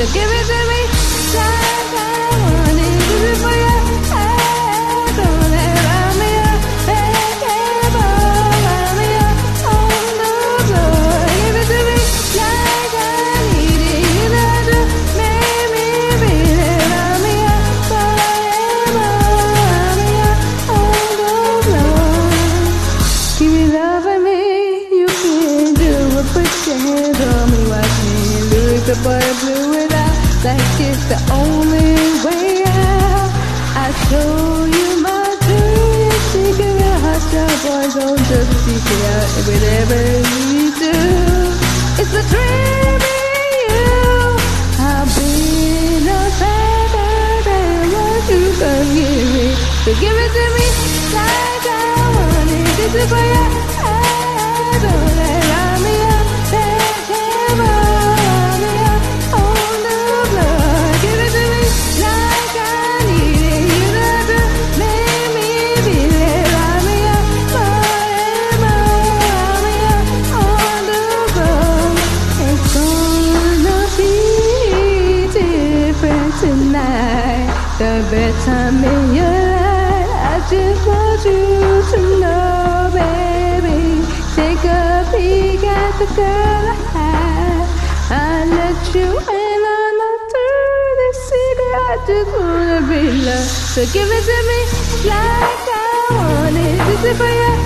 So give it to me. The boy blew it out like it's the only way out. I show you my dream, secret hostile boy, don't just seek it out whatever you do. It's a dream in you. I've been a bad, bad, what you can give me. So give it to me like I want it. This is for you. The best time in your life. I just want you to know, baby. Take a peek at the girl I had. I let you in on the dirty secret. I just wanna be loved. So give it to me like I want it. This is for you.